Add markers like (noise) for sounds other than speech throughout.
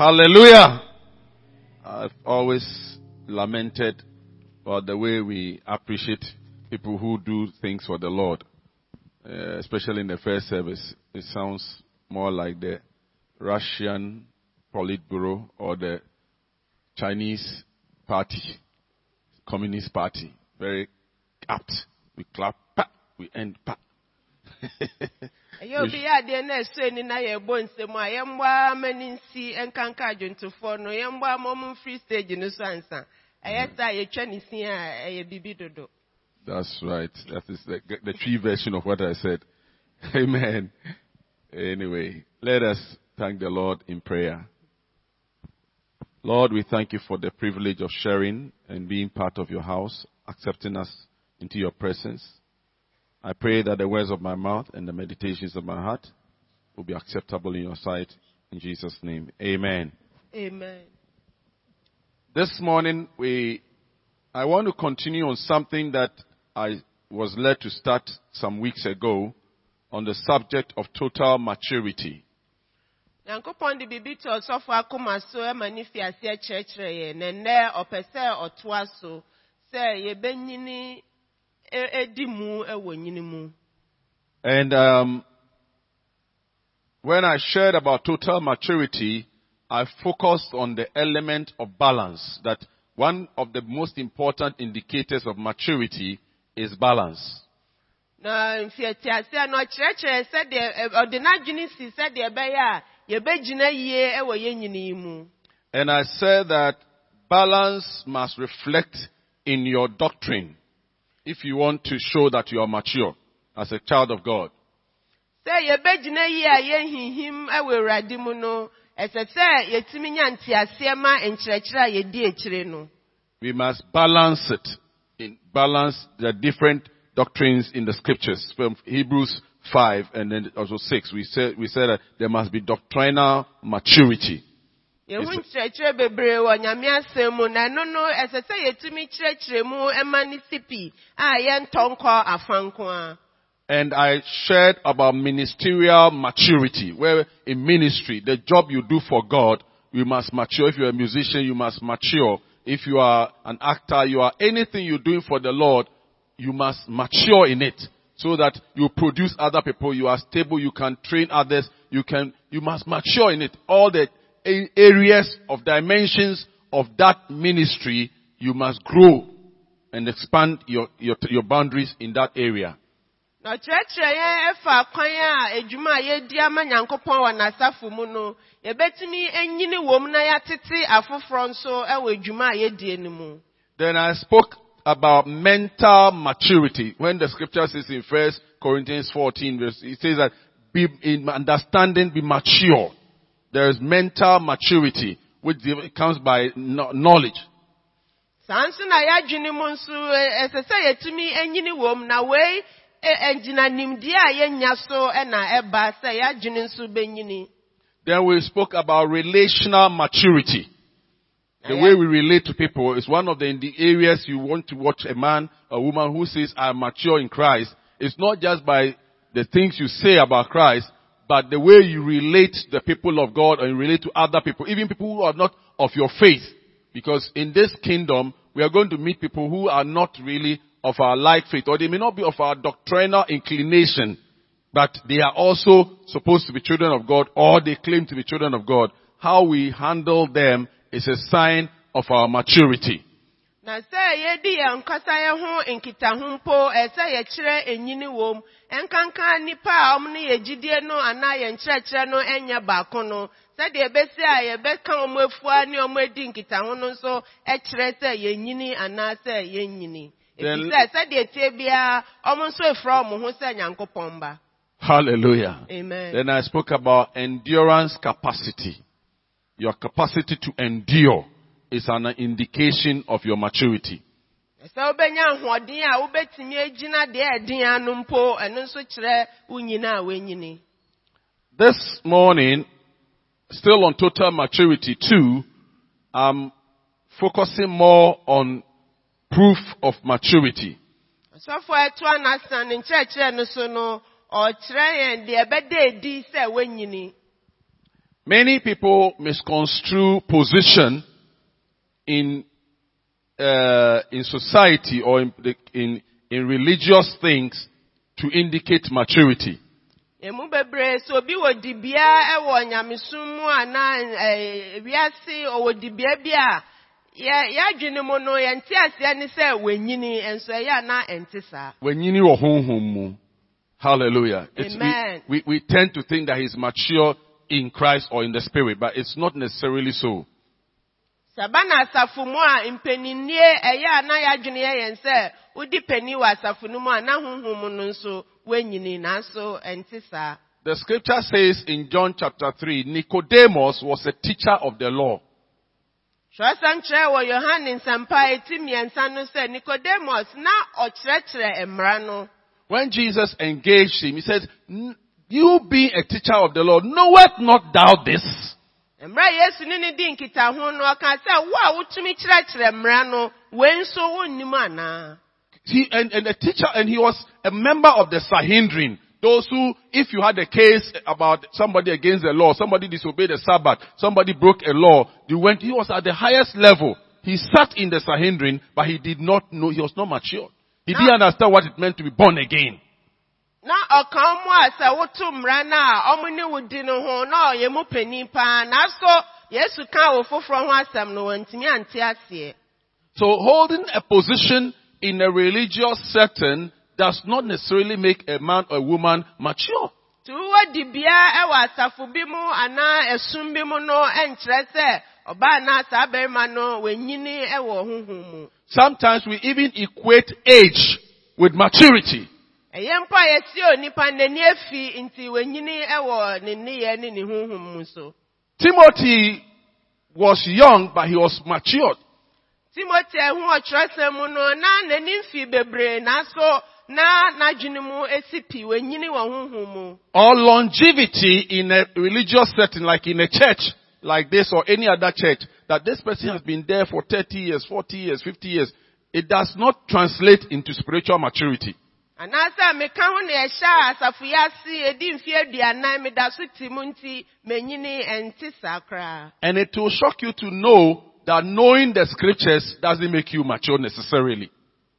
Hallelujah. I've always lamented about the way we appreciate people who do things for the Lord, uh, especially in the first service. It sounds more like the Russian Politburo or the Chinese party, Communist Party. Very apt. We clap, pa, we end, pa. (laughs) ɛyɛ obi yɛ adeɛ na ɛsɔ ani na yɛbɔ nsɛm a yɛmmoa ama ne nsi nkanka adwontofoɔ no yɛmmoa ma ɔmo mfiri stage no so ansa ɛyɛ saa yɛtwa ne si a ɛyɛ bibi dodo That's right. That is the, the Twi version of what I said. Amen. Anyway, let us thank the Lord in prayer. Lord, we thank you for the privilege of sharing and being part of your house, accepting us into your presence. I pray that the words of my mouth and the meditations of my heart will be acceptable in your sight. In Jesus' name. Amen. amen This morning, we, I want to continue on something that I was led to start some weeks ago on the subject of total maturity. nyankopɔn de biribi to ɔsɔfo akoma so ma ne fi kyerɛkyerɛ yɛn na nnɛ ɔpɛ sɛ ɔtoa so sɛ yɛbɛnyini And um, when I shared about total maturity, I focused on the element of balance. That one of the most important indicators of maturity is balance. na mfiatiaseɛ no ɔkyerɛkyerɛ sɛdeɛ ɛ- ɔde n'adwene si sɛdeɛ ɛbɛyɛ a yɛbɛgyina yie wɔ yɛn nyini yi mu And I said that balance must reflect in your doctrine if you want to show that you are mature as a child of God. sɛ yɛbɛgyina yie a yɛnhinhim wɔ awurade mu no ɛsɛ sɛ yɛtumi nya nteaseɛ ma nkyerɛkyerɛ a yɛdi akyire no We must balance it. In balance the different doctrines in the scriptures from Hebrews 5 and then also 6. We said, we said that there must be doctrinal maturity. Yɛhu nkyerɛkyerɛ bebree wɔ nyame asɛm mu na ɛno no ɛsɛ sɛ yɛtumi kyerɛkyerɛ mu ma ne si a yɛntɔ nkɔ afanko a And I shared about ministerial maturity, where in ministry, the job you do for God, you must mature. If you're a musician, you must mature. If you are an actor, you are anything you're doing for the Lord, you must mature in it. So that you produce other people, you are stable, you can train others, you can, you must mature in it. All the areas of dimensions of that ministry, you must grow and expand your, your, your boundaries in that area. na ɔkyerɛkyerɛ yɛn ɛfa kwan a a yɛdi ama nyankopɔn wɔ n'asafo mu no yɛbɛtumi anyini wɔ mu na yɛatete afoforɔ nso wɔ adwuma a no mu Then I spoke about mental maturity. When the scripture says in First Corinthians 14, verse, it says that be in understanding, be mature. There is mental maturity, which comes by knowledge. saa nso na yɛadwene mu nso ɛsɛ eh, eh, sɛ yɛtumi anyini wɔ mu na wei eh, ɛgyina nimdeɛ a yɛnya so ɛna ɛba sɛ yɛadwene nso bɛnyini Then we spoke about relational maturity. The way we relate to people is one of the, in the areas you want to watch a man, a woman who says, I'm mature in Christ. It's not just by the things you say about Christ, but the way you relate the people of God and relate to other people, even people who are not of your faith. Because in this kingdom, we are going to meet people who are not really of our like faith, or they may not be of our doctrinal inclination, but they are also supposed to be children of God, or they claim to be children of God. How we handle them is a sign of our maturity. Na sɛ yɛdi yɛn nkasa yɛn ho nkitaho mpo ɛsɛ yɛkyerɛ enyini wɔ mu ɛnkanka nipa a ɔmo ne yɛ gyidie no anaa yɛn kyerɛkyerɛ no ɛnyɛ baako no sɛdeɛ ebesi a yɛbɛka ɔmo efua ne ɔmo edi nkitaho no nso ɛkyerɛ sɛ yɛnyini anaa sɛ yɛnyini Then- efisɛ sɛdeɛ tie biara ɔmo nso efra ɔmo ho sɛ nyankopɔn ba Hallelujah. amen. Then I spoke about endurance capacity. Your capacity to endure is an indication of your maturity. sɛ wobɛnya ahoɔden a wobɛtumi agyina deɛ ɛden ano mpo ɛno nso kyerɛ wo nyina a woanyini This morning, still on total maturity too, I'm focusing more on proof of maturity. ɔsɔfo a ɛtoa n'asa ne nkyerɛkyerɛ no so no ɔkyerɛ yɛn deɛ ɛbɛda edi sɛ woanyini Many people misconstrue position in uh, in society or in, the, in in religious things to indicate maturity. emu bebree so obi wɔ dibea ɛwɔ nyamesom mu anaa wiase ɔwɔ dibea bi a yɛ yɛadwene mu no yɛnte aseɛ ne sɛ wɔnyini nso ɛyɛ a na ɛnte saa When you know honhom mu. Hallelujah. It's- we- Amen. we, we tend to think that he's mature in Christ or in the spirit, but it's not necessarily so. Saba na asafo mu a mpanyinie ɛyɛ a na yɛadwene yɛ yɛn sɛ wodi panyin wɔ asafo no mu a na honhom no nso wɔanyini nanso ɛnte saa The scripture says in John chapter 3, Nicodemus was a teacher of the law. twerɛsɛm kyerɛ wɔ yohane nsɛmpa a eti mmiɛnsa no sɛ nicodemus na ɔkyerɛkyerɛ mmara no When Jesus engaged him, he said, you being a teacher of the law, knowest not thou this? Mmara yesu ne ne di nkitaho no ɔka sɛ wo a wotumi kyerɛkyerɛ mmara no wei nso wonnim anaa He, and, and a teacher, and he was a member of the Sanhedrin. Those who, if you had a case about somebody against the law, somebody disobeyed the Sabbath, somebody broke a law, you went, he was at the highest level. He sat in the Sanhedrin, but he did not know, he was not mature. He didn't understand what it meant to be born again. Na ɔka mu a sɛ woto mmara no a ɔmo ne wo di no ho na mu panin paa nanso yesu ka foforɔ ho asɛm no wɔntumi ante aseɛ So holding a position in a religious setting does not necessarily make a man or a woman mature. nti wowɔ dibea ɛwɔ asafo bi mu anaa esum bi mu no ɛnkyerɛ sɛ ɔbaa saa barima no wɔnyini ɛwɔ honhom mu Sometimes we even equate age with maturity. Ɛyɛ mpo a yɛsi onipa n'ani afi nti ɛwɔ ne nneyɛ ne ne honhom mu so Timothy was young, but he was matured. ɔkyerɛsɛm mu no na n'ani bebree nanso na n'adwene mu esi pii wɔ honhom mu Or longevity in a religious setting, like in a church like this or any other church, that this person has been there for 30 years, 40 years, 50 years. It does not translate into spiritual maturity. Anaasɛ meka ho na ɛhyɛ a asafo yi ase edi mfe aduanan meda so ti mu nti menyini ɛnte saa koraa And it will shock you to know that knowing the scriptures doesn't make you mature necessarily.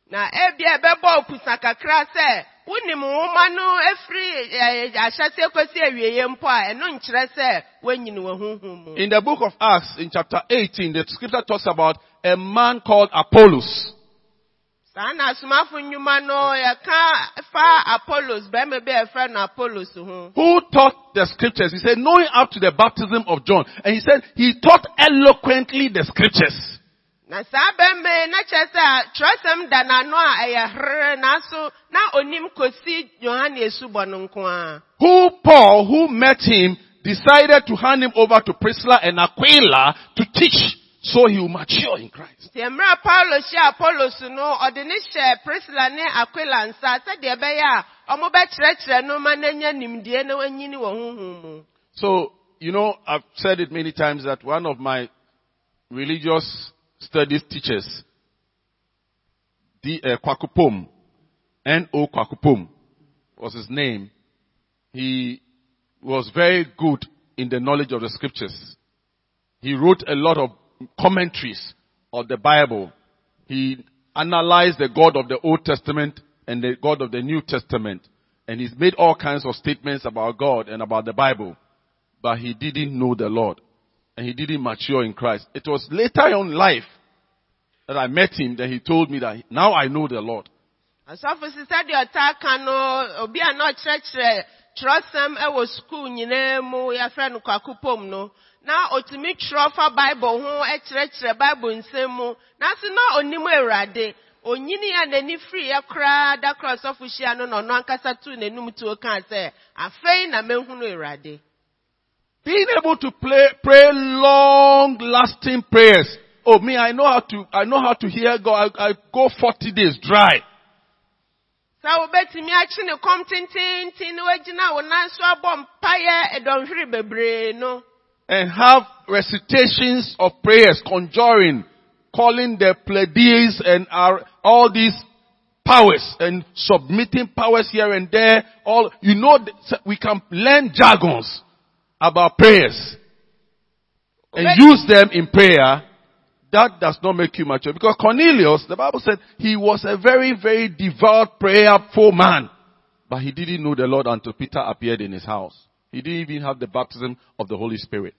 na ebia ɛbɛbɔ okusa kakra sɛ wonim nwoma no efiri ɛɛ ahyɛseɛ kosi awieɛ mpo a ɛno nkyerɛ sɛ woanyini wɔ honhom mu In the book of Acts, in chapter 18, the scripture talks about a man called Apollos. Saa na asomafo nnwuma no yɛka fa apollos bɛrima bi a yɛfrɛ no apollos ho who taught the scriptures. He said, knowing up to the baptism of John. And he said, he taught eloquently the scriptures. na saa bɛrima yi na kyerɛ sɛ twerɛsɛm da n'ano a ɛyɛ nanso na onim kosi yohane esubɔ no nko ara Who Paul, who met him, decided to hand him over to Priscilla and Aquila to teach so he will mature in Christ. nti mmerɛ paulo hyɛ apollos no ɔde ne hyɛ priscilla ne aquila nsa sɛdeɛ ɛbɛyɛ a ɔmo bɛkyerɛkyerɛ no ma n'anya nimdeɛ na wanyini wɔ honhom mu So, you know, I've said it many times that one of my religious studies teachers, the uh, Kwakupom, N.O. Kwakupom was his name. He was very good in the knowledge of the scriptures. He wrote a lot of commentaries of the Bible. He analyzed the God of the Old Testament and the God of the New Testament. And he's made all kinds of statements about God and about the Bible. But he didn't know the Lord. And he didn't mature in Christ. It was later on in life that I met him that he told me that now I know the Lord. asɔfo si sɛdeɛ ɔtaa ka no obi a na ɔkyerɛkyerɛ no na otumi twerɛ fa bible ho ɛkyerɛkyerɛ bible nsɛm mu nanso na onim awurade onyini a n'ani firi yɛ koraa da korɔ ɔsɔfo hyia no na ɔno ankasa tuu n'anum tuo kaa sɛ afei na mehunu awurade Being able to play, pray long lasting prayers. Oh, me, I know how to, I know how to hear God. I, I go 40 days dry. sɛ wobɛtumi akye ne kɔm tententen na wagyina wo nan so abɔ mpayɛ ɛdɔnhwere bebree no and have recitations of prayers, conjuring, calling the Pleiades and our, all these powers and submitting powers here and there. All, you know, we can learn jargons about prayers. and use them in prayer, that does not make you mature. Because Cornelius, the Bible said, he was a very, very devout, prayerful man. But he didn't know the Lord until Peter appeared in his house. He didn't even have the baptism of the Holy Spirit.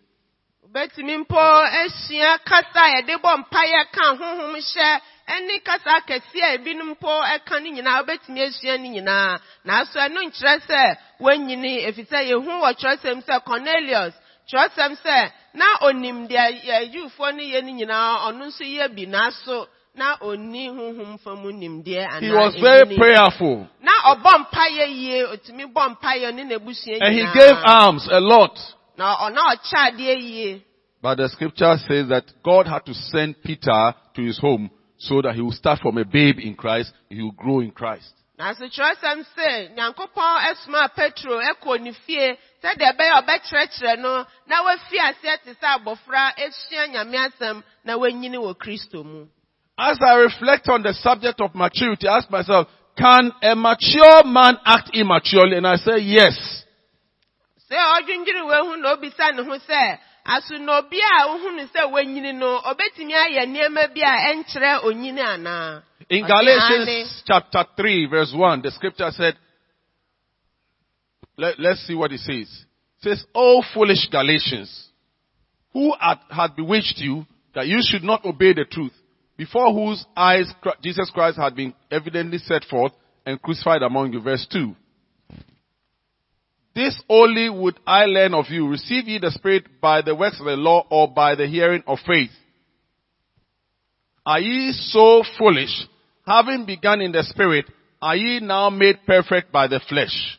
Betumi mpo ahyia kasa a yɛde bɔ mpaeɛ ka honhom hyɛ ɛne kasa kɛse a ebinom mpo ɛka ne nyinaa wobɛtumi ahyia ne nyinaa. Nanso ɛno nkyerɛ sɛ wɔanyini efisɛ yehu wɔ kyerɛsɛm sɛ Cornelius kyerɛsɛm sɛ na onim deɛ yɛ Jewfoɔ no yɛ ne nyinaa ɔno nso yɛ bi nanso na onni honhom fa mu nimdeɛ He anaa was very prayerful. Na ɔbɔ mpaeɛ yie, otumi bɔ mpaeɛ ne n'abusua And he nyinaa. gave alms a lot. Na ɔna ɔkyɛ adeɛ yie. But the scripture says that God had to send Peter to his home so that he will start from a babe in Christ, he will grow in Christ. nanso kyerɛsɛm sɛ nyankopɔn ɛsoma petro ɛkɔ ne fie sɛdeɛ ɛbɛyɛ a ɔbɛkyerɛkyerɛ no na wafi aseɛ te sɛ abɔfra esua nyame asɛm na wanyini wɔ kristo mu As I reflect on the subject of maturity, I ask myself, can a mature man act immaturely? And I say yes. Sɛ ɔdwendwene wahu na obisa ne ho sɛ aso na obi a wohu no sɛ no obetumi ayɛ nneɛma bi a ɛnkyerɛ onyini anaa In Galatians chapter 3 verse 1, the scripture said, let, us see what it says. It says, O foolish Galatians, who had, bewitched you that you should not obey the truth, before whose eyes Jesus Christ had been evidently set forth and crucified among you. Verse 2. This only would I learn of you. Receive ye the Spirit by the works of the law or by the hearing of faith? Are ye so foolish? Having begun in the Spirit, are ye now made perfect by the flesh?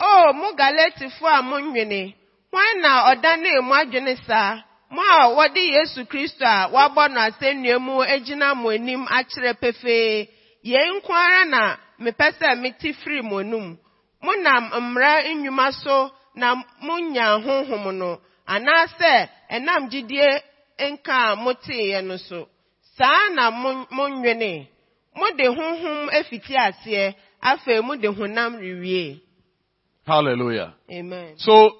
Oh, mo galatifoɔ a hwan na ɔdanee mo adwene saa mo wɔde yesu kristo a wɔabɔ no mu agyina mo anim akyerɛ pefee yei nko ara na mo monam mmara nnwuma so na monya honhom no anaasɛ ɛnam gyidie nka a moteeɛ no so saa na mon- monwene mode honhom afiti aseɛ afei mode honam rewie Hallelujah. amen So,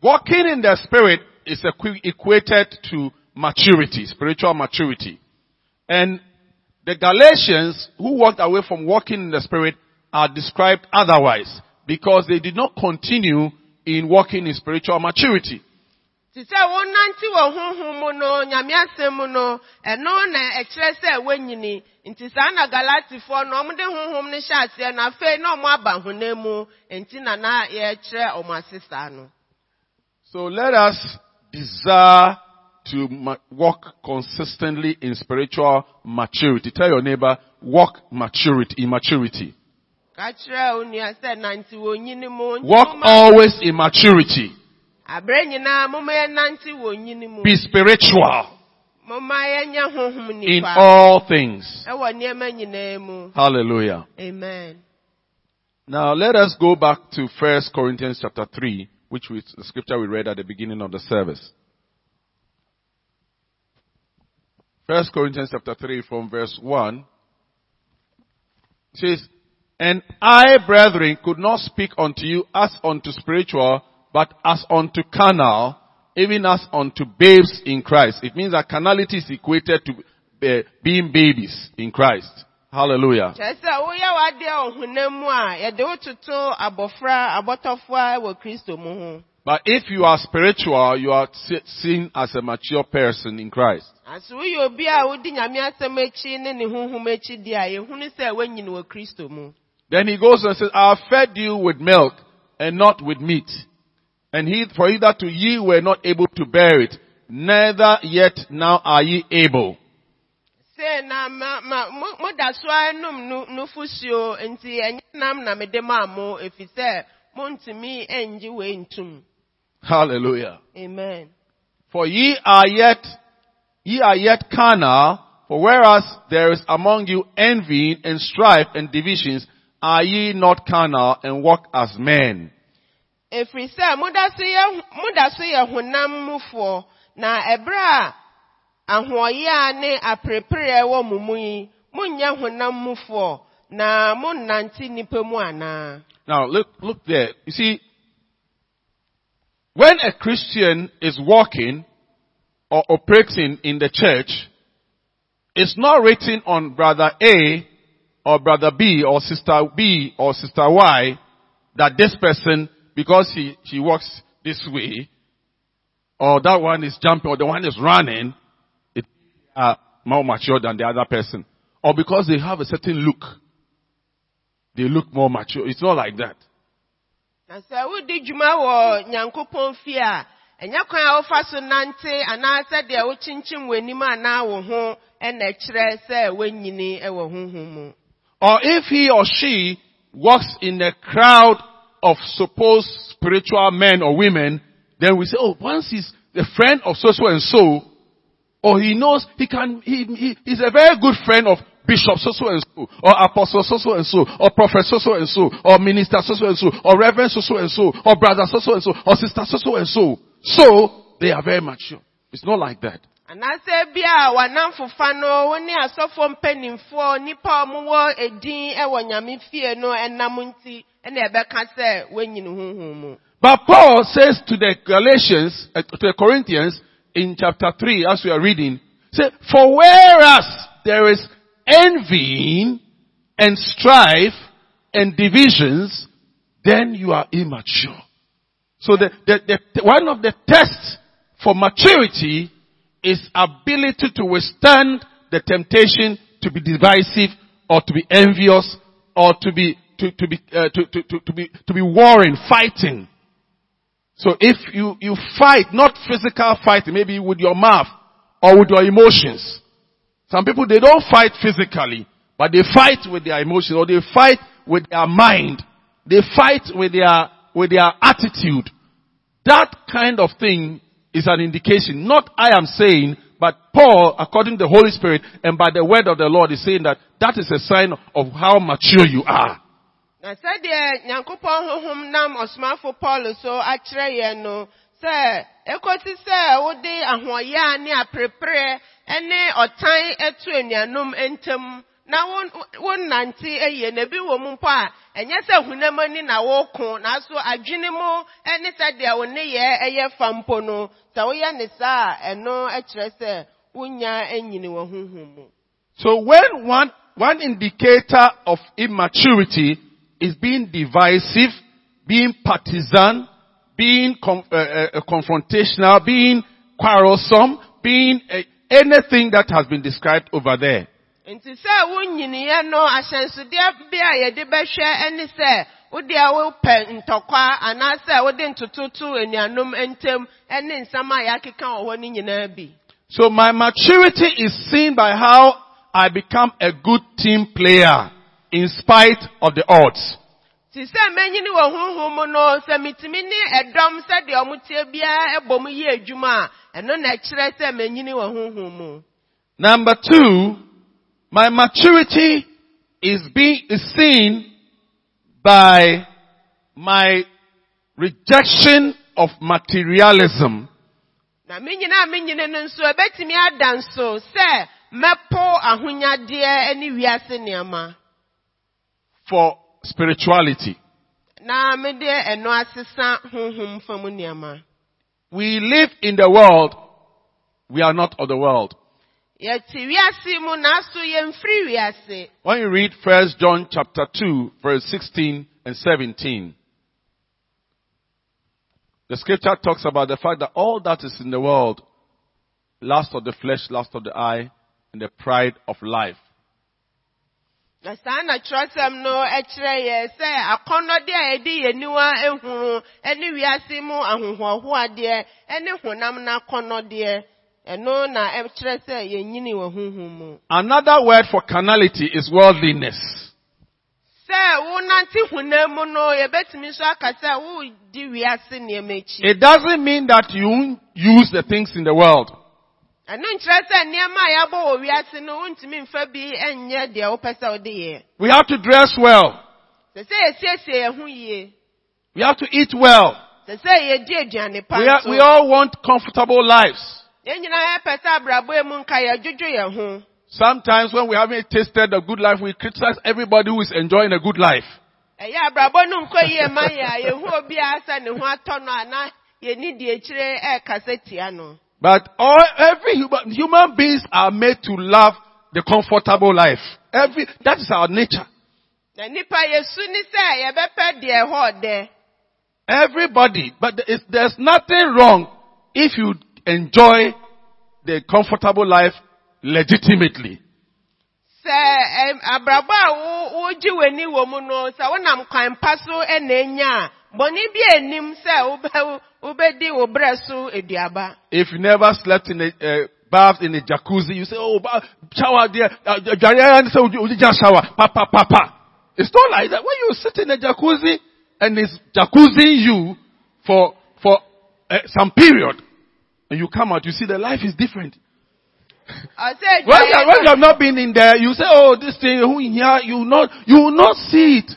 walking in the Spirit is equated to maturity, spiritual maturity. And the Galatians who walked away from walking in the Spirit are described otherwise because they did not continue in walking in spiritual maturity. te sɛ wonante wɔ honhom mu no nyame asɛm mu no ɛno na ɛkyerɛ sɛ woanyini nti saa na galatifoɔ no ɔmode honhom no hyɛ aseɛ no afei na ɔmo aba honam mu nti na na yɛkyerɛ ɔmo ase saa no So let us desire to walk consistently in spiritual maturity. Tell your neighbor, walk maturity, in maturity. Walk always in maturity. aberɛ nyinaa momma yɛnante wɔ onyini mu Be spiritual momma yɛnyɛ honhom in all things. ɛwɔ nneɛma nyinaa mu Hallelujah. amen Now let us go back to 1 Corinthians chapter 3, which was the scripture we read at the beginning of the service. 1 Corinthians chapter 3 from verse 1 says, And I, brethren, could not speak unto you as unto spiritual, but as unto carnal, even as unto babes in Christ. It means that carnality is equated to uh, being babies in Christ. Hallelujah. kyerɛ sɛ woyɛ w'adeɛ wɔ honam mu a yɛde wo toto abɔfra abɔtɔfoa wɔ kristo mu ho But if you are spiritual, you are se- seen as a mature person in Christ. Ase woyɛ obi a wodi nyame asɛm akyi ne ne honhom akyi di a yɛhunu sɛ woanyini wɔ kristo mu Then he goes and says, I have fed you with milk and not with meat. And he, for hitherto ye were not able to bear it, neither yet now are ye able. Hallelujah. amen For ye are yet, ye are yet carnal, for whereas there is among you envy and strife and divisions, are ye not carnal and walk as men? efiri sɛ yɛ moda so yɛ honam mufoɔ na ɛberɛ a ahoɔyɛ ne aperepere a ɛwɔ mu yi monyɛ honam mufoɔ na monnante nnipa mu anaa Now look, look there. You see, when a Christian is walking or operating in the church, it's not written on brother A or brother B or sister B or sister Y that this person, because he, he walks this way, or that one is jumping or the one is running, it are more mature than the other person. Or because they have a certain look. They look more mature. It's not like that. wɔ ɛnyɛ kwan a wofa so nante w'anim anaa wo ho ɛna ɛkyerɛ sɛ ɛwɔ honhom mu Or if he or she walks in a crowd of supposed spiritual men or women, then we say, oh, once he's a friend of so and so, or he knows he can, he, he, he's a very good friend of Bishop so so and so, or Apostle so so and so, or Prophet so so and so, or Minister so so and so, or Reverend so so and so, or Brother so so and so, or Sister so so and so. So, they are very mature. It's not like that. Anaasɛ bi a wanamfofa no wo ne asɔfo mpanimfoɔ nnipa a ɔmowɔ edin ɛwɔ nyame fie no ɛnam nti ɛna ɛbɛka sɛ woanyini honhom mu But Paul says to the Galatians, uh, to the Corinthians, in chapter 3, as we are reading, say, for whereas there is envying and strife and divisions, then you are immature. So the, the, the, one of the tests for maturity is ability to withstand the temptation to be divisive or to be envious or to be, to, to be, uh, to, to, to, to be, to be warring, fighting. So if you, you fight, not physical fighting, maybe with your mouth or with your emotions. Some people, they don't fight physically, but they fight with their emotions or they fight with their mind. They fight with their, with their attitude. That kind of thing is an indication. Not I am saying, but Paul, according to the Holy Spirit and by the word of the Lord is saying that that is a sign of how mature you are. na nyankopɔn honhom nam ɔsomafo so akyerɛ no sɛ ekosi sɛ wode ahoɔyɛ aperepere ne ɔtan ntam na wo- wonante yie na ebi wɔ mu mpo a ɛnyɛ sɛ hunam ani na woko nanso adwene mu ne sɛdeɛ wo nneyɛɛ ɛyɛ fa mpo no sɛ woyɛ ne saa ɛno kyerɛ sɛ wonya anyini wɔ honhom mu So when one, one indicator of immaturity is being divisive, being partisan, being com- uh, uh, confrontational, being quarrelsome, being uh, anything that has been described over there. Nti sɛ wonyiniɛ no ahyɛnsodeɛ bi a yɛde bɛhwɛ ne sɛ wode a wopɛ ntɔkwa anaasɛ wode ntototo anuanom ntam ne nsɛm a yɛakeka wɔ hɔ no nyinaa bi So my maturity is seen by how I become a good team player in spite of the odds. nti sɛ manyini wɔ honhom mu no sɛ ne ɛdɔm sɛdeɛ ɔmoteɛ biara ɛbɔ mu yɛ adwuma a ɛno na ɛkyerɛ sɛ manyini wɔ honhom mu Number two, my maturity is being is seen by my rejection of materialism. na me nyinaa me nyini no nso ɛbɛtumi ada sɛ mɛpo ahonyadeɛ ne wiase nneɛma for spirituality. na mede ɛno asesa honhom fam nneɛma We live in the world. We are not of the world. When you read First John chapter 2 verse 16 and 17, the scripture talks about the fact that all that is in the world, lust of the flesh, lust of the eye, and the pride of life. saa na kyerɛsɛm no ɛkyerɛ yɛ sɛ akɔnnɔde a yɛde yɛniwa ehunu ne wiase mu ahohoahoadeɛ ne honam n'akɔnnɔdeɛ ɛno na ɛkyerɛ sɛ yɛnyini wɔ honhom mu Another word for carnality is worldliness. sɛ wonante honam mu no yɛbɛtumi nso aka sɛ wodi wiase nneɛma akyi It doesn't mean that you use the things in the world. ɛno nkyerɛ sɛ nneɛma a yɛabɔ wɔ wiase no wontumi mfa bi nyɛ deɛ wopɛ sɛ wode yɛ We have to dress well. sɛ sɛ yɛsiesie yɛn ho yie We have to eat well. sɛ sɛ yɛdi aduane pa We, are, we all want comfortable lives. Yɛn nyinaa yɛpɛ sɛ abrabɔ mu nka yɛdwodwo yɛn ho Sometimes when we haven't tasted a good life, we criticize everybody who is enjoying a good life. ɛyɛ abrabɔ no nkɔ yie ma yɛ a yɛhu obiara sɛ ne ho atɔ no anaa yɛni deɛ akyire ɛɛkasa tia no But all, every human, human beings are made to love the comfortable life. Every, that is our nature. na nipa yɛsu ne sɛ yɛbɛpɛ deɛ ɛhɔ ɔdɛ Everybody, but there's nothing wrong if you enjoy the comfortable life legitimately. sɛ abrabɔ a wogye w'ani wɔ mu no sɛ wonam kwan pa so ɛna enya a bɔne bi anim sɛ wobɛdi wo berɛ so aduaba If you never slept in a uh, bath in a jacuzzi, you say, "Oh, ba- shower there, uh, Jariya, and say, "Would you- just shower, papa, papa." It's not like that. When you sit in a jacuzzi and it's jacuzzi you for for uh, some period, and you come out, you see the life is different. (laughs) ɔsɛ When you, when you have not been in there, you say, "Oh, this thing, who in here?" You will not, you will not see it.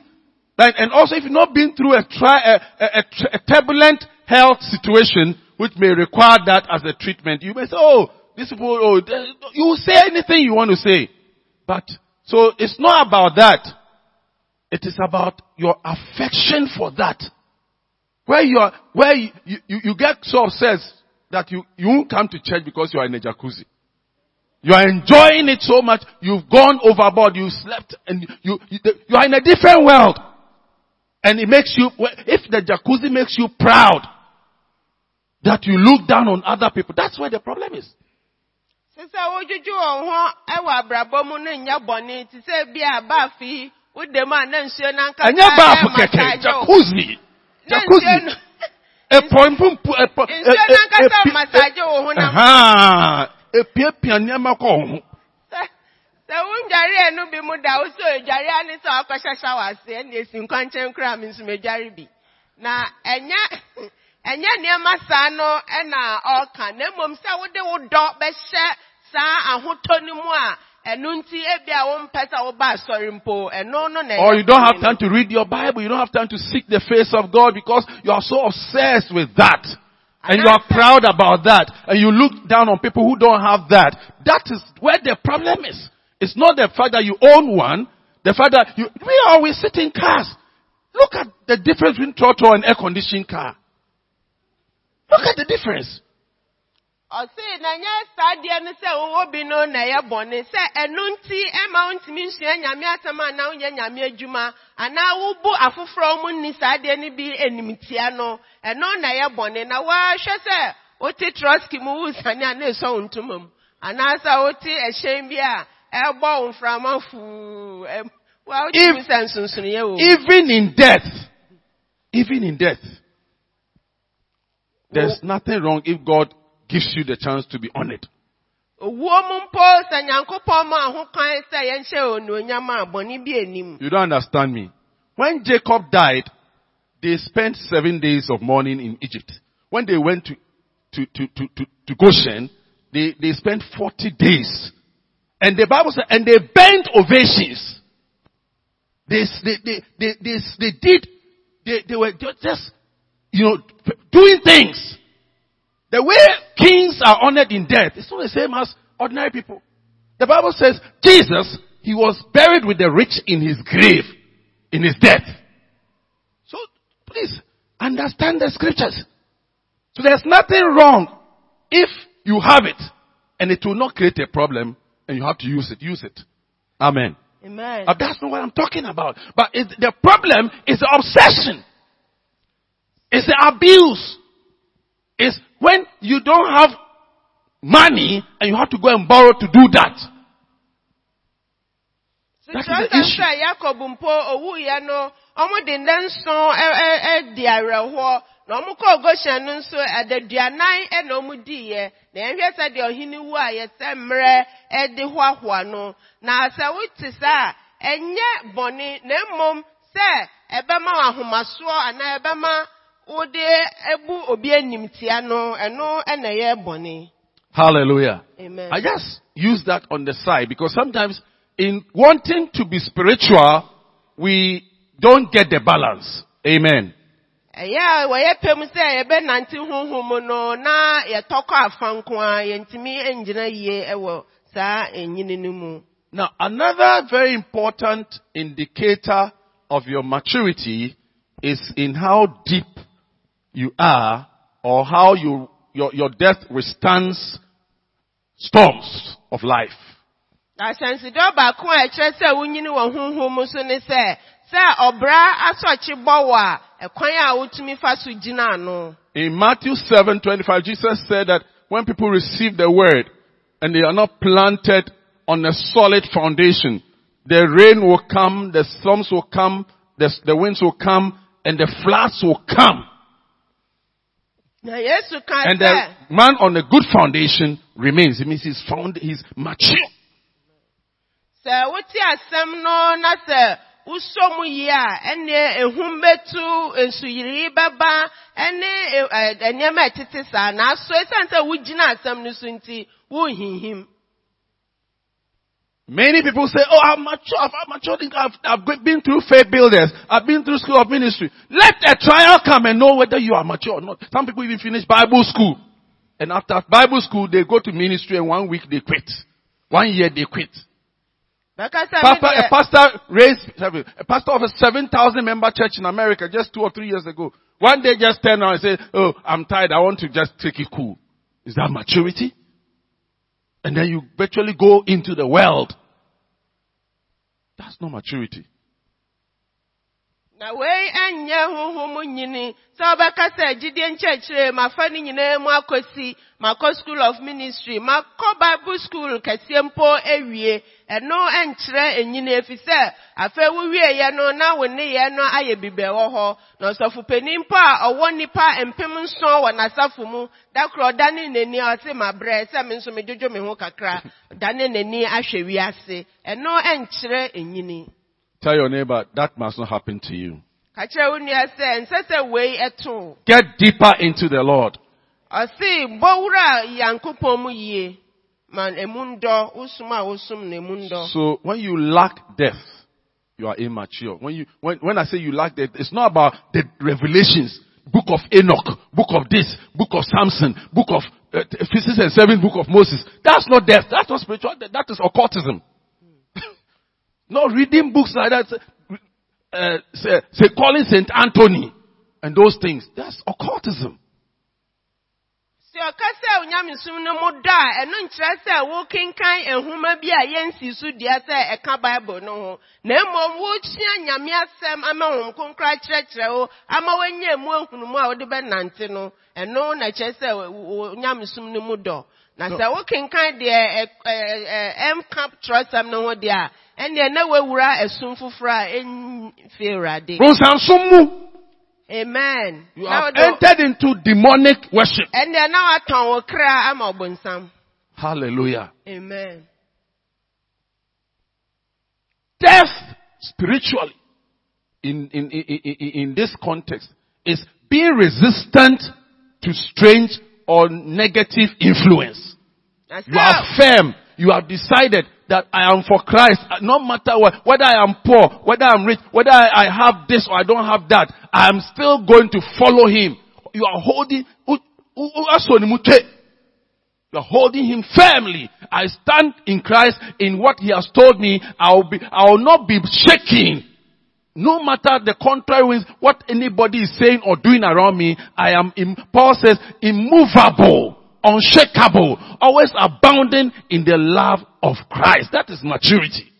Like, and also, if you've not been through a, tri, a, a, a, a turbulent health situation, which may require that as a treatment, you may say, "Oh, these people, oh, you will say anything you want to say." But so it's not about that. It is about your affection for that. Where you are, where you, you, you get so obsessed that you, you won't come to church because you are in a jacuzzi. You are enjoying it so much. You've gone overboard. You slept and you, you, you are in a different world. And it makes you, if the jacuzzi makes you proud that you look down on other people, that's where the problem is. sɛ sɛ wodwudwu wɔn ho ɛwɔ abrabɔ mu no nyɛ bɔne te sɛ bi a baafi wode mu a na nsuo no ankasa And your bath ɛyɛ keke, massage wo. jacuzzi, jacuzzi. No- A point, pum, pu- a po- nsuo no a- a- ankasa a- massage wo ho na Aha. Epiapia nneɛma kɔ wo ho. sɛ sɛ wondwareɛ no bi mu da wo sɛ odwareɛ ne sɛ wakɔhyɛ shower ase ɛne esi nkwankyɛn koraa me nso medware bi na ɛnyɛ ɛnyɛ nneɛma saa no ɛna ɔka na mmom sɛ wode wo dɔ bɛhyɛ saa ahotɔ no mu a ɛno nti ebi a wompɛ sɛ woba asɔre mpo ɛno no na Or you don't have time to read your Bible. You don't have time to seek the face of God because you are so obsessed with that. And you are proud about that. And you look down on people who don't have that. That is where the problem is. It's not the fact that you own one. The fact that you, we always sit in cars. Look at the difference between trotro and air conditioned car. Look at the difference. Ɔse na nyɛ saa deɛ no sɛ wowɔ bi no na ɛyɛ bɔne sɛ ɛno nti ɛma wontumi nsua nyame asɛm anaa wonyɛ nyame adwuma anaa wobu afoforɔ mu nni saa deɛ no bi animtia no ɛno na ɛyɛ bɔne na woahwɛ sɛ wote trɔski mu wosane a na ɛsɔ wo ntoma mu anaasɛ wote ɛhyɛn bi a ɛbɔ wo mframa fuu wa wotumi sɛ nsonsonoeɛ wɔ. Even in death, even in death, there's nothing wrong if God gives you the chance to be on it. You don't understand me. When Jacob died, they spent seven days of mourning in Egypt. When they went to, to, to, to, to, to Goshen, they, they spent 40 days. And the Bible said, and they bent ovations. They, they, they, they, they, they did, they, they were just, you know, doing things. The way kings are honored in death is not the same as ordinary people. The Bible says Jesus, he was buried with the rich in his grave, in his death. So please understand the scriptures. So there's nothing wrong if you have it and it will not create a problem and you have to use it. Use it. Amen. amen Uh, that's not what I'm talking about. But it, the problem is the obsession. It's the abuse. It's when you don't have money and you have to go and borrow to do that. That is the issue. Yakob mpo owu ya no, ọmụ dị dị na Goshen no nso adaduanan na a mmerɛ no na wote saa na mmom anaa wode ebu obi animtia no ɛno ɛna ɛyɛ bɔne Hallelujah. amen I just use that on the side because sometimes in wanting to be spiritual, we don't get the balance. Amen. ɛyɛ a wɔyɛ pɛm sɛ yɛbɛnante honhom no na yɛtɔkɔ afa nko a yɛntumi ngyina yie ɛwɔ saa ɛnyini no mu Now, another very important indicator of your maturity is in how deep you are or how you, your, your death withstands storms of life. ahyɛnsedɛ baako a ɛkyerɛ sɛ wonyini wɔ honhom so ne sɛ sɛ ɔbra asɔkye bɔ wɔ a ɛkwan a wotumi fa so gyina ano In Matthew 7:25, Jesus said that when people receive the word and they are not planted on a solid foundation, the rain will come, the storms will come, the, the winds will come, and the floods will come. Na yesu ka And the man on a good foundation remains. It means he's found, he's mature. sɛ wote asɛm no na sɛ wosɔ mu yie a ɛneɛ ehum betu nsuyiri bɛba ɛne ɛ- nneɛma a ɛtete saa nanso esiane sɛ wogyina asɛm no so nti wohinhim Many people say, oh, I'm mature, I've I've matured, I've, I've been through faith builders, I've been through school of ministry. Let a trial come and know whether you are mature or not. Some people even finish Bible school. And after Bible school, they go to ministry and one week they quit. One year they quit. Pastor, a pastor raised, a pastor of a 7,000 member church in America just two or three years ago. One day just turned around and said, oh, I'm tired, I want to just take it cool. Is that maturity? And then you virtually go into the world. That's not maturity. Na wei ɛnyɛ honhom nyini. Sɛ wobɛka sɛ gyidie nkyerɛkyerɛ mafa no nyinaa mu akɔsi makɔ school of ministry makɔ bible school kɛseɛ mpo awie ɛno ɛnkyerɛ enyini efi sɛ afei wowieɛ no na wo nneyɛɛ no ayɛ bibɛ wɔ hɔ. Na ɔsɔfopanin mpo a ɔwɔ nnipa mpem nson wɔ n'asafo mu da koro ɔdane n'ani a ɔse mabrɛ sɛ me nso medwodwo me ho kakra. Ɔdane n'ani ahwɛ wiase. Ɛno ɛnkyerɛ enyini. Tell your neighbor, that must not happen to you. ka kyerɛ wo nua sɛ nsɛ sɛ wei ɛto Get deeper into the Lord. ɔse bɔwura yankopɔn mu yie ma emu ndɔ wosom a wosom na emu ndɔ So when you lack depth, you are immature. When you, when, when I say you lack depth, it's not about the revelations, book of Enoch, book of this, book of Samson, book of uh, Physics and Seventh book of Moses. That's not depth. That's not spiritual. That is occultism. Not reading books like that. Uh, say, say calling Saint Anthony and those things. That's occultism. Sɛ ɔka sɛ onyamesom no mu dɔ a ɛno nkyerɛ sɛ wokenkan nhoma bi a yɛnsi so dua sɛ ɛka bible no na mmom wokyia nyame asɛm ama hom konkra kyerɛkyerɛ wo ama woanya mu ahunumu a wode bɛnante no ɛno na kyerɛ sɛ wo- wo- onyamesom no mu dɔ na sɛ wokenkan deɛ ɛ- ɛ- ɛ- ɛmka kyerɛsɛm no ho deɛ a ɛneɛ na woawura asum foforɔ a ɛmfi awurade. Rosansumu, amen. You have entered into demonic worship. ɛneɛ na watɔn wo kra ama ɔbonsam. Hallelujah. amen. Death spiritually in, in, in, in, in this context is being resistant to strange or negative influence. You are firm. You have decided that I am for Christ. Uh, No matter what, whether I am poor, whether I'm rich, whether I, I have this or I don't have that, I am still going to follow Him. You are holding, you are holding Him firmly. I stand in Christ in what He has told me. I will be, I will not be shaking. No matter the contrary winds, what anybody is saying or doing around me, I am, im- Paul says, immovable, unshakable, always abounding in the love of Christ. That is maturity.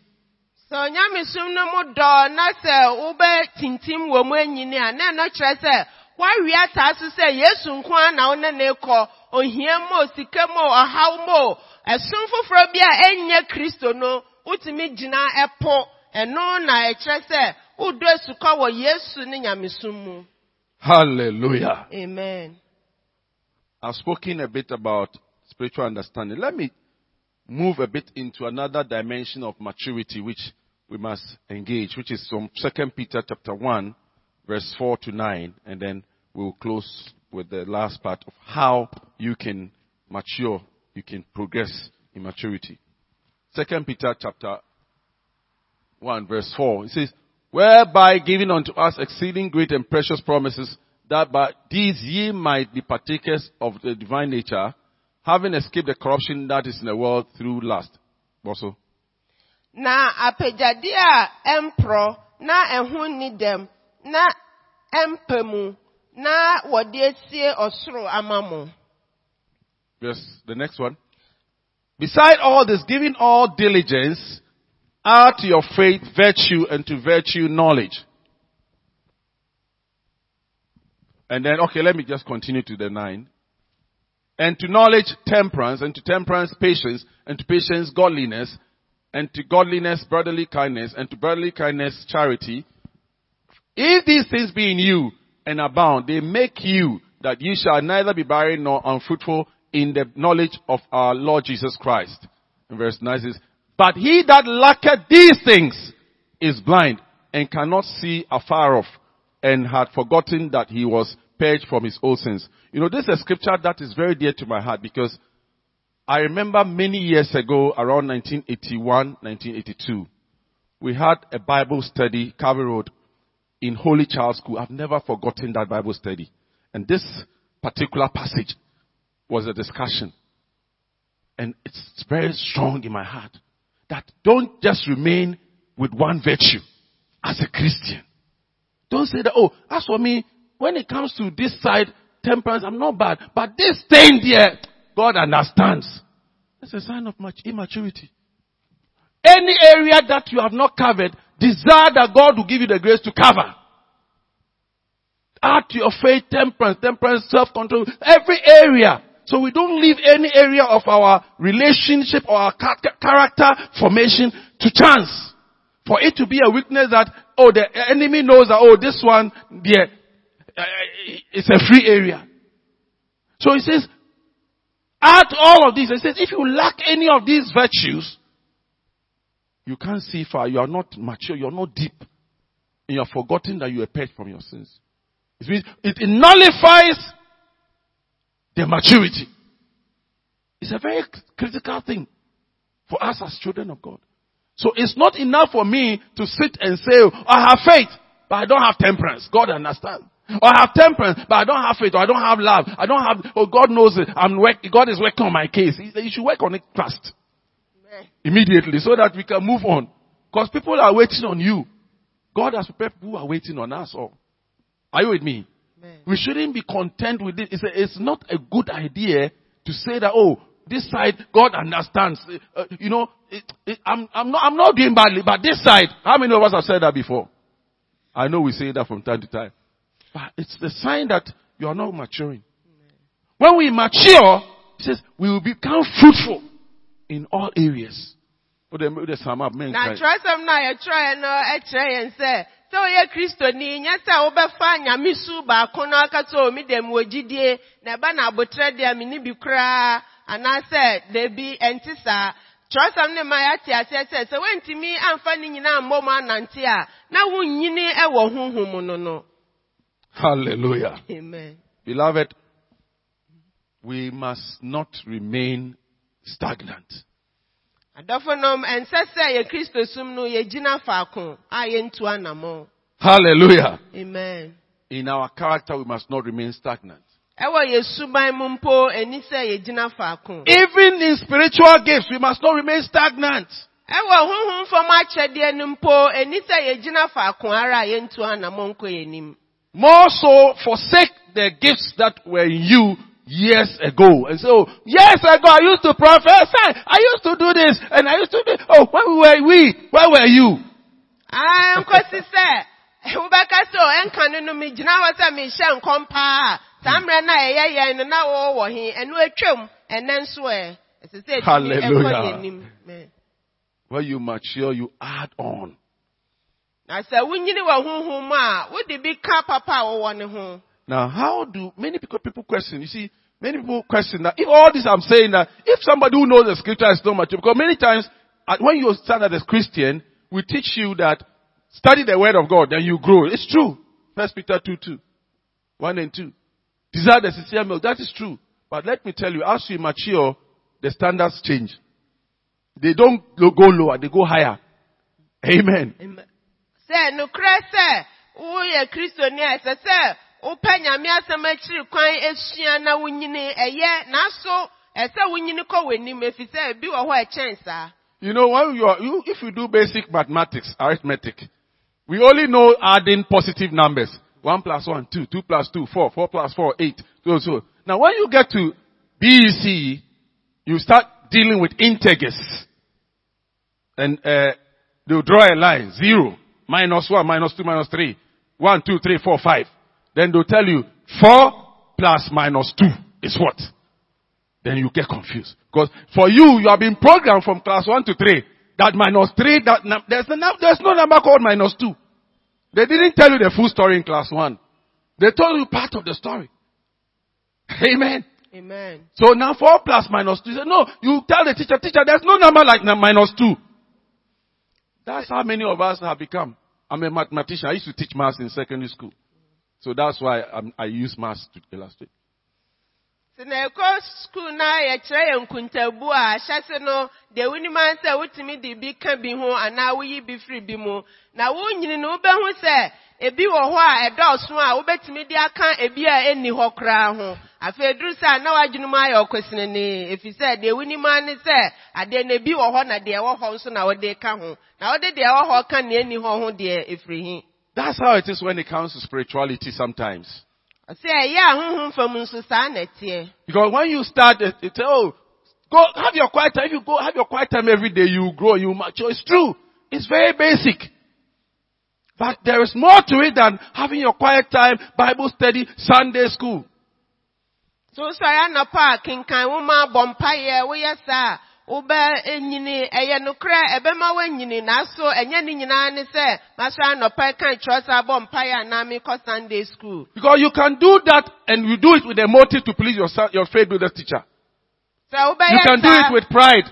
sɛ onyamesom no mu dɔ na sɛ wobɛ tintim wɔ mu anyini a na ɛno kyerɛ sɛ woawe ataa so sɛ yesu nko na wo ne kɔ ohia mo sika mo ɔhaw mo ɛsom foforɔ bi a ɛnyɛ kristo no wotumi gyina ɛpo ɛno na ɛkyerɛ sɛ wodɔ asukɔ wɔ yesu ne nyamesom mu Hallelujah. amen I've spoken a bit about spiritual understanding. Let me move a bit into another dimension of maturity which we must engage, which is from 2 Peter chapter 1, verse 4 to 9, and then we'll close with the last part of how you can mature, you can progress in maturity. 2 Peter chapter 1 verse 4. It says, whereby giving unto us exceeding great and precious promises, that by these ye might be partakers of the divine nature, having escaped the corruption that is in the world through lust. Also, na apagyade a ɛmporɔ na ɛho nni dɛm na ɛmpa mu na wɔde asie ɔsoro ama mo Yes, the next one. Beside all this, giving all diligence, add to your faith virtue, and to virtue knowledge. And then, okay, let me just continue to the nine. And to knowledge temperance, and to temperance patience, and to patience godliness, and to godliness brotherly kindness, and to brotherly kindness charity. If these things be in you and abound, they make you that ye shall neither be barren nor unfruitful in the knowledge of our Lord Jesus Christ. And verse 9 says, But he that lacketh these things is blind and cannot see afar off and had forgotten that he was purged from his old sins. You know, this is a scripture that is very dear to my heart because I remember many years ago, around 1981, 1982, we had a Bible study, Calvary Road, in Holy Child School. I've never forgotten that Bible study. And this particular passage was a discussion. And it's very strong in my heart that don't just remain with one virtue as a Christian. Don't say that, oh, as for me, when it comes to this side, temperance, I'm not bad. But this thing there, God understands. That's a sign of much immaturity. Any area that you have not covered, desire that God will give you the grace to cover. Add to your faith, temperance, temperance, self-control, every area. So we don't leave any area of our relationship or our character formation to chance. For it to be a weakness that, oh, the enemy knows that, oh, this one, yeah, uh, it's a free area. So he says, add all of these. He says, if you lack any of these virtues, you can't see far. You are not mature. You are not deep. And you have forgotten that you are purged from your sins. It means it nullifies the maturity. It's a very critical thing for us as children of God. So it's not enough for me to sit and say, I have faith, but I don't have temperance. God understands. Or I have temperance, but I don't have faith, or I don't have love. I don't have, oh, God knows it. I'm work, God is working on my case. You should work on it fast. Immediately, so that we can move on. Because people are waiting on you. God has prepared people who are waiting on us all. Are you with me? Amen. We shouldn't be content with it. It's, a, it's not a good idea to say that, oh, this side, God understands. Uh, you know, it, it, I'm, I'm, not, I'm not doing badly, but this side, how many of us have said that before? I know we say that from time to time. But it's the sign that you are not maturing. When we mature, he says, we will become fruitful in all areas. Oh, the- the sum up, men sɛ woyɛ kristoni nyɛ sɛ wobɛfa nyame su baako na ɔka sɛ omi dɛm wɔ gyidie na ɛba na abotrɛ deɛ mene bi koraa anaasɛ dabi ɛnte saa kyerɛsɛm ne ma yɛate aseɛ sɛ sɛ woantumi amfa ne nyinaa mmɔ mu anante a na wonnyini ɛwɔ honhom no no Hallelujah. amen Beloved, we must not remain stagnant. Adɔfonom ɛnsɛ sɛ yɛ kristo som no yɛgyina faako a yɛntu anammɔ Hallelujah. amen In our character, we must not remain stagnant. ɛwɔ yɛ suban mu mpo ɛni sɛ yɛgyina faako Even in spiritual gifts, we must not remain stagnant. ɛwɔ honhom fam akyɛdeɛ no mpo ɛni sɛ yɛgyina faako ara a yɛntu anammɔ nkɔ yɛn anim More so, forsake the gifts that were in you years ago. And so, years ago, I used to prophesy. I used to do this. And I used to do, oh, where were we? Where were you? Ah, I am sɛ wobɛka (laughs) sɛ ɛnka no no megyina hɔ sɛ mehyɛ nkɔm paa a saa mmerɛ no a ɛyɛ yɛn no na wɔwɔ he ɛno atwam ɛnɛ nso ɛ ɛsɛ sɛ ɛtumi ɛkɔ. When you mature, you add on. na sɛ wonyini wɔ honhom mu a wode bi ka papa a wɔwɔ Now, how do many people, people question? You see, many people question that if all this I'm saying that if somebody who knows the scripture is not mature, because many times when you stand as a Christian, we teach you that study the word of God, then you grow. It's true. First Peter 2 2. 1 and 2. Desire the sincere milk. That is true. But let me tell you, as you mature, the standards change. They don't go lower, they go higher. Amen. Amen. Wopɛ nyame asɛm akyiri kwan na wonyini ɛyɛ naso ɛsɛ wonyini kɔ w'anim ebi wɔ hɔ ɛkyɛn saa You know, when you are, you, if you do basic mathematics, arithmetic, we only know adding positive numbers. 1 plus 1, 2, 2 plus 2, 4, 4 plus 8. So, so. Now when you get to BEC, you start dealing with integers. And, uh, they'll draw a line. 0, minus 1, minus 2, minus 3. 1, 2, 3, 4, 5. Then they'll tell you 4 plus minus 2 is what? Then you get confused. Because for you, you have been programmed from class 1 to 3. That minus 3, that, num- there's, no, num- there's no number called minus 2. They didn't tell you the full story in class 1. They told you part of the story. (laughs) Amen. Amen. So now 4 plus minus 2. You say, no, you tell the teacher, teacher, there's no number like minus 2. That's how many of us have become. I'm a mathematician. I used to teach maths in secondary school. So that's why I'm, I use maths to illustrate. na ekọ skuul na yɛkyerɛ yɛ nkuntabu a ahyɛse no deɛ wonim an sɛ wotumi de bi ka bi ho anaa woyi bi firi bi mu. Na wonyini no wobɛhu sɛ ebi wɔ hɔ a ɛdɔɔso a wobɛtumi de aka ebi a enni hɔ koraa ho. Afei duru sɛ a na wadwene mu ayɛ ɔkwasinini efi sɛ deɛ wonim an ne sɛ adeɛ no ebi wɔ hɔ na deɛ ɛwɔ hɔ nso na wɔde ka ho. Na wɔde deɛ ɛwɔ hɔ ka nea enni hɔ ho deɛ efiri hi That's how it is when it comes to spirituality sometimes. ɔsɛ ɛyɛ a honhom fam nso saa na ɛteɛ Because when you start, it, it, oh, go have your quiet time. If you go have your quiet time every day, you grow, you mature. It's true. It's very basic. But there is more to it than having your quiet time, Bible study, Sunday school. so sɔre anɔpa a kenkan nwoma abɔ mpayɛ woyɛ saa a wobɛ enyini ɛyɛ nokorɛ ɛbɛma woanyini nanso ɛnyɛ ne nyinaa ne sɛ masɔre anɔpa ka kyerɛ sɛ abɔ mpayɛ anaa mekɔ sunday school Because you can do that and you do it with a motive to please your, son- your faith with the teacher. sɛ You can do it with pride.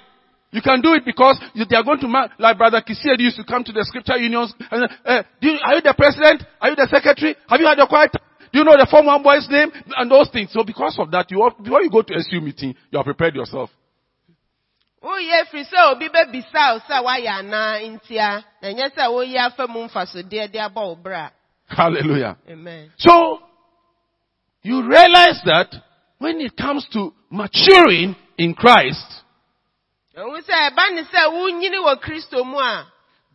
You can do it because you, they are going to, ma- like Brother Kisiel used to come to the scripture unions. And, uh, you, are you the president? Are you the secretary? Have you had your quiet? Do you know the former boy's name? And those things. So because of that, you, before you go to SU meeting, you have prepared yourself. Woyɛ firi sɛ obi bɛbisa wo sɛ woayɛ anaa ntia na ɛnyɛ sɛ woyi afa mu mfasodeɛ de abɔ wo berɛ Hallelujah. amen So, you realize that when it comes to maturing in Christ, ɛhu sɛ ɛba ne sɛ wonyini wɔ kristo mu a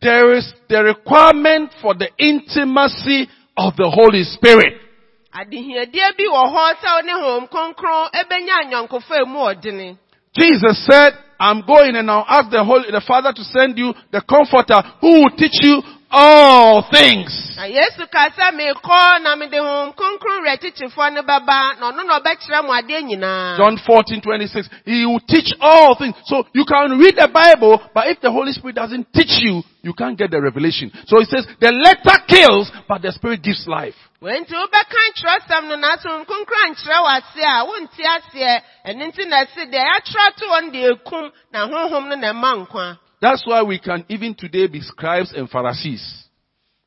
there is the requirement for the intimacy of the Holy Spirit. adehiadeɛ bi wɔ hɔ sɛ wo ne honhom kronkron ɛbɛnya anyɔnkofa mu ɔdene Jesus said, I'm going and I'll ask the Holy, the Father to send you the Comforter who will teach you all things. na yesu ka sɛ meekɔ na mede honhom kronkron werɛ kyekyefoɔ no bɛba na ɔno na ɔbɛkyerɛ mo adeɛ nyinaa John 14, 26. He will teach all things. So you can read the Bible, but if the Holy Spirit doesn't teach you, you can't get the revelation. So he says, the letter kills, but the Spirit gives life. nti wobɛka nkyerɛsɛm no nanso honhom kronkron ankyerɛ wo ase a wonte aseɛ ɛno nti na ɛse deɛ yɛakyerɛ to wɔn de ekum na honhom no na ɛma nkwa That's why we can even today be scribes and Pharisees.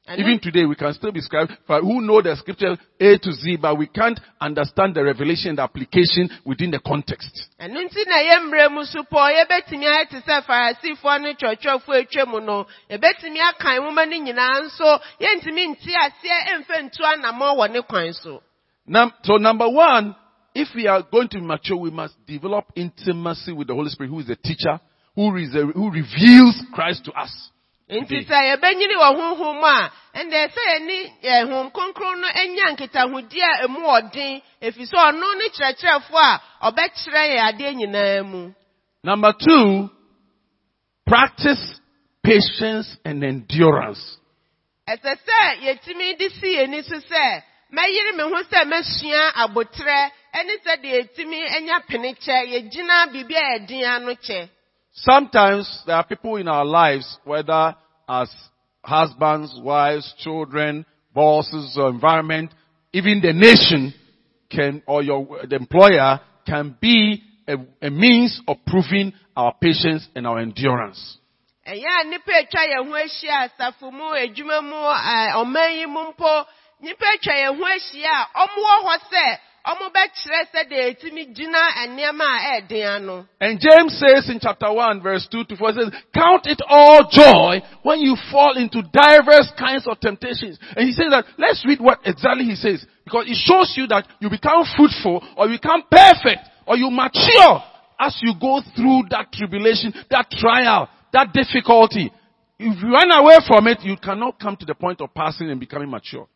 Ɛno Even today we can still be scribes who know the scripture A to Z, but we can't understand the revelation, the application within the context. ɛno nti na yɛ mmerɛ mu so pɔ yɛbɛtumi ayɛ te sɛ farisifoɔ ne kyerɛkyerɛfoɔ atwa mu no yɛbɛtumi aka nwoma no nyinaa nso yɛntumi nte aseɛ ɛmfɛ ntu anammɔ wɔ ne kwan so Num- so number one, if we are going to mature, we must develop intimacy with the Holy Spirit, who is the teacher, who, who reveals Christ to us. nti sɛ yɛbɛnyini wɔ honhom a ɛndɛ sɛ yɛne kronkron no anya nkitahodi a emu ɔden efi ɔno ne kyerɛkyerɛfoɔ a ɔbɛkyerɛ yɛn adeɛ nyinaa mu Number two, practice patience and endurance. ɛsɛ sɛ yɛtumi de si yɛni so sɛ mɛyere me ho sɛ mɛsua abotrɛ ɛne sɛ deɛ yɛtumi anya penekyɛ yɛgyina biribi a yɛden ano kyɛ Sometimes there are people in our lives, whether as husbands, wives, children, bosses, or environment, even the nation can, or your, the employer can be a, a means of proving our patience and our endurance. ho a ɔmowɔ hɔ sɛ And James says in chapter 1 verse 2 to 4 says, count it all joy when you fall into diverse kinds of temptations. And he says that, let's read what exactly he says. Because it shows you that you become fruitful or you become perfect or you mature as you go through that tribulation, that trial, that difficulty. If you run away from it, you cannot come to the point of passing and becoming mature.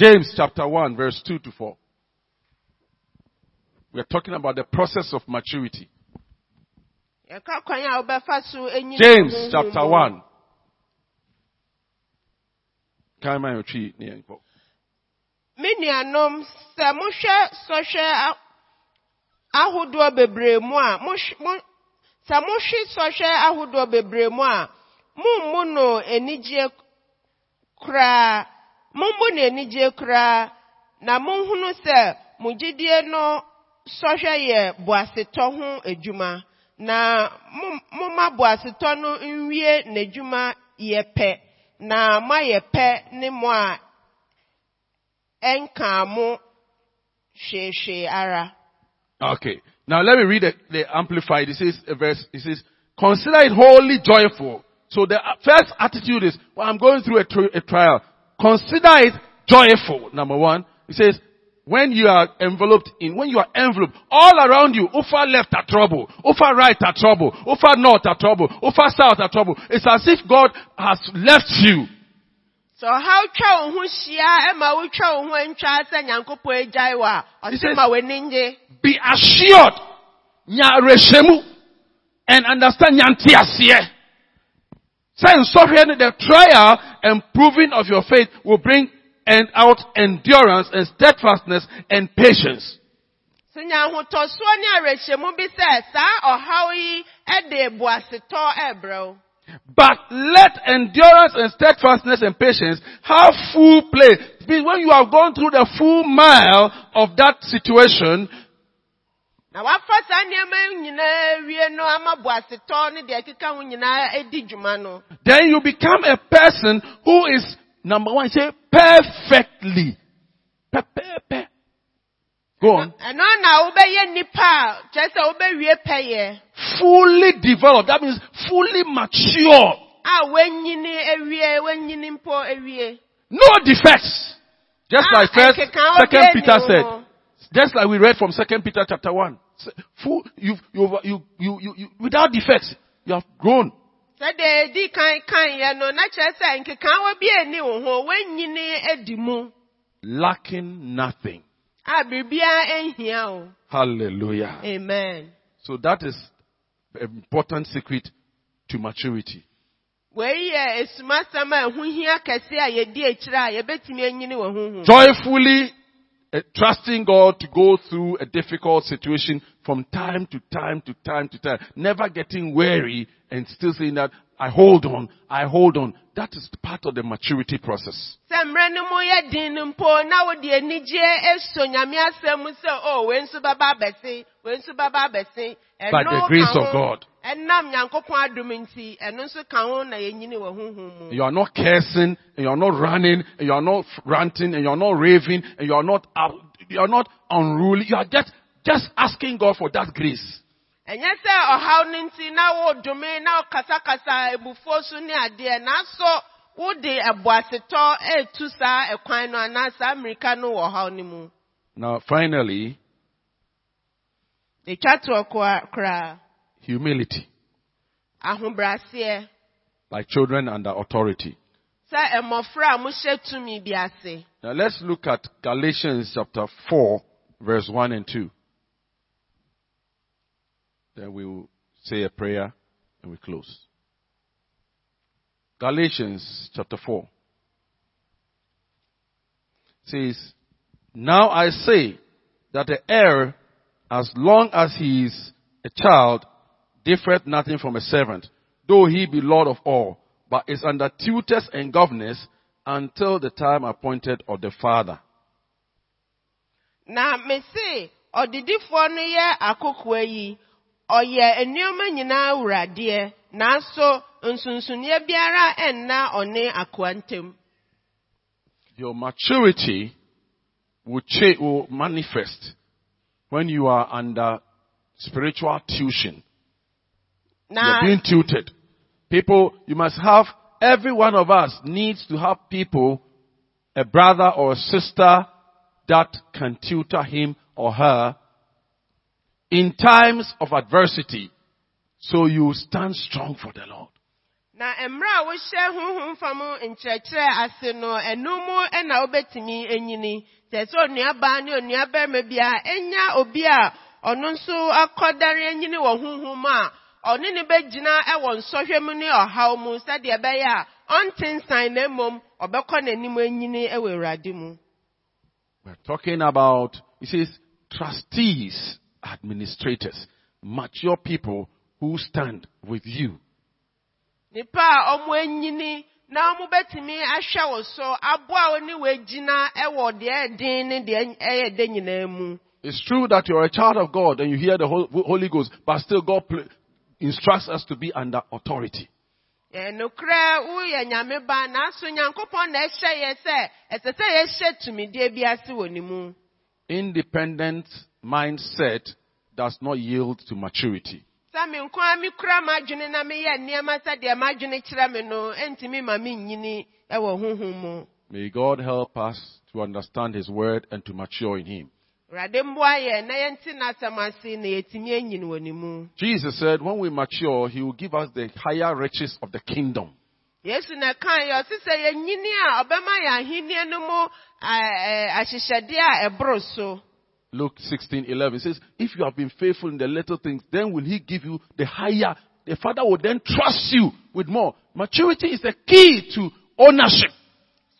James chapter 1 verse 2 to 4. We are talking about the process of maturity. yɛka kwan a wobɛfa so enyi James chapter 1. Can I tree near Nkwo? me nuanom sɛ mohwɛ sɔhwɛ ahodoɔ bebree mu a sɛ mohwe sɔhwɛ ahodoɔ bebree mu a no anigye koraa na no ho na no nwie na mo a ara Okay. Now let me read the, the amplified. It says verse. It says, "Consider it wholly joyful." So the first attitude is, "Well, I'm going through a, tri- a trial. Consider it joyful." Number one, it says, "When you are enveloped in, when you are enveloped all around you, over left are trouble, over right are trouble, over north are trouble, over south are trouble. It's as if God has left you." sɛ ɔhaw twa wo ho hyia ɛma wotwa wo ho antwa sɛ nyankopɔn agyae wɔ a He ɔse ma w'ani ngye Be assured, nyareshemu, and understand nyantiasie. Say sorry, the trial and proving of your faith will bring and out endurance and steadfastness and patience. sɛ nya ahotɔsoɔ ne awerɛhyɛmu bi sɛ saa ɔhaw yi ɛde boasetɔ ɛbrɛ wo But let endurance and steadfastness and patience have full play. When you have gone through the full mile of that situation, na wafa saa nneɛma yi nyinaa wie no ama boasetɔ ne deɛ ɛkeka ho nyinaa edi dwuma no then you become a person who is number one, say perfectly. Pe- pe- pe- Go on. ɛno na wobɛyɛ nnipa a kyerɛ sɛ wobɛwie pɛyɛ Fully developed. That means fully mature. a wanyini awie wanyini mpo awie No defects. Just Ah, like first, second Peter said. Just like we read from second Peter chapter one. Full, you, you, you, you, you, you, without defects, you have grown. sɛdeɛ edi kan kan yɛ no na kyerɛ sɛ nkekaawa bi ani wo ho wanyini adi mu Lacking nothing. a biribiara nhia Hallelujah. amen So that is an important secret to maturity. wei yɛ esumasɛm a ɛho hia kɛse a yɛdi akyire a yɛbɛtumi anyini wɔ ho ho joyfully uh, trusting God to go through a difficult situation from time to time to time to time, never getting weary and still saying that I hold on, I hold on. That is part of the maturity process. sɛ mmerɛ no mu yɛ den no mpo na wode anigye eso nyame asɛm mu sɛ o wei nso bɛba abɛse wei nso bɛba abɛse By the grace of God. Ɛnam nyankopɔn adom nti ɛno nso ka ho na yɛnyini wɔ honhom mu You are not cursing, and you are not running, and you are not ranting, and you are not raving, and you are not you are not unruly. You are just just asking God for that grace. ɛnyɛ sɛ ɔhaw no nti na wodome na ebufuo so ne adeɛ wode ɛboasetɔ etu saa ɛkwan no anaa saa mmirika no wɔ ɔhaw no mu Now, finally, etwa toɔ koa- koraa humility, like children under authority. sɛ mmɔfra a mohyɛ tumi bi ase Now let's look at Galatians chapter 4, verse 1 and 2. Then we will say a prayer and we close. Galatians chapter 4 says, Now I say that the heir, as long as he is a child, differeth nothing from a servant, though he be Lord of all, but is under tutors and governors until the time appointed of the father. na no yɛ yi ɔyɛ nneɛma nyinaa wuradeɛ nanso nsonsonoeɛ biara ɛnna ɔne akoa ntam Your maturity will, cha- will manifest when you are under spiritual tuition. You na are being tutored. People, you must have, every one of us needs to have people, a brother or a sister that can tutor him or her in times of adversity. So you stand strong for the Lord. na mmerɛ a wohyɛ nkyerɛkyerɛ ase no ɛno mu ɛna wobɛtumi enyini sɛ sɛ onuabaa ne onuabarima bi a enya obi a ɔno nso akɔdare enyini wɔ a ɔne ne bɛgyina ɛwɔ nsɔhwɛ mu ne ɔhaw mu sɛdeɛ ɛbɛyɛ a ɔnte nsan na mmom ɔbɛkɔ n'anim enyini ɛwɔ awurade mu We're talking about, he says, trustees, administrators, mature people who stand with you. nipa a ɔmo enyini na ɔmo bɛtumi ahwɛ wo so aboa wo ne ɛwɔ deɛ ɛden ne deɛ ɛyɛ de nyinaa mu It's true that you're a child of God and you hear the Holy Ghost, but still God instructs us to be under authority. Eh, nokorɛ woyɛ nyame ba nanso nyankopɔn na ɛhyɛ yɛ sɛ ɛsɛ sɛ yɛhyɛ tumidie bi ase wɔ ne mu Independent mindset does not yield to maturity. sɛ me nko a mekura m'adwene na meyɛ nneɛma sɛdeɛ m'adwene kyerɛ me no ɛntumi ma mennyini ɛwɔ honhom mu May God help us to understand His word and to mature in Him. Awurade mboa yɛ na yɛnte n'asɛm ase na yɛtumi anyini wɔ ne mu Jesus said, when we mature, He will give us the higher riches of the kingdom. yesu na ɛkae yɛ ɔse sɛ yɛnyini a ɔbɛma yɛ ahenniɛ no mu a- ɛ- ahyehyɛdeɛ a ɛboro so Luke 16, 11 says, if you have been faithful in the little things, then will He give you the higher. The Father will then trust you with more. Maturity is the key to ownership.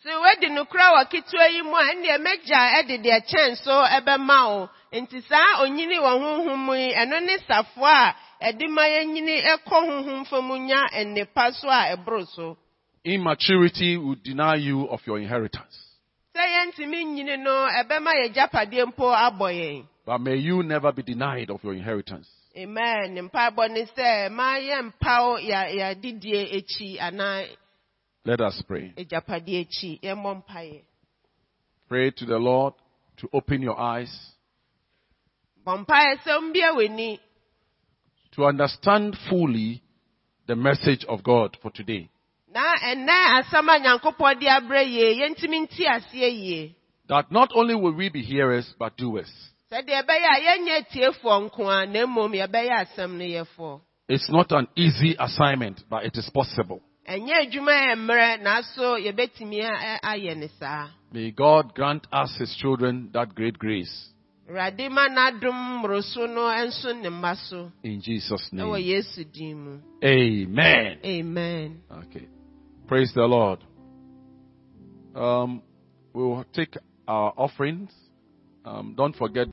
Sɛ woadi nokora wɔ ketewa yi mu a ɛnneɛ mɛgya ɛde deɛ kyɛn so ɛbɛma wo nti saa onyini wɔ honhom mu yi ɛno ne safoa a ɛde ma yɛnyini ɛkɔ honhom fa nya nnepa so a ɛboro so Immaturity will deny you of your inheritance. sɛ yɛntumi nyini no ɛbɛma mpo abɔ yɛn But may you never be denied of your inheritance. amen ne mpaebɔ ne sɛ ma yɛmpaw yɛ- yɛadedie akyi anaa Let us pray. agyapadeɛ akyi yɛmmɔ mpaeɛ Pray to the Lord to open your eyes bɔ mpaeɛ sɛ mbia w'ani to understand fully the message of God for today. na ɛnɛ asɛm a nyankopɔn de abrɛ yie yɛntumi nti aseɛ yie That not only will we be hearers, but doers. sɛdeɛ ɛbɛyɛ a yɛnyɛ tiefoɔ nko a na mmom yɛbɛyɛ asɛm no yɛfoɔ It's not an easy assignment, but it is possible. Ɛnyɛ adwuma yɛ mmerɛ nanso yɛbɛtumi ayɛ ne saa May God grant us, His children, that great grace. awurade ma n'adom mmoroso no nso ne mma so In Jesus' name. yesu din mu Amen. amen Okay. Praise the Lord. Um, we'll take our offerings. Um, don't forget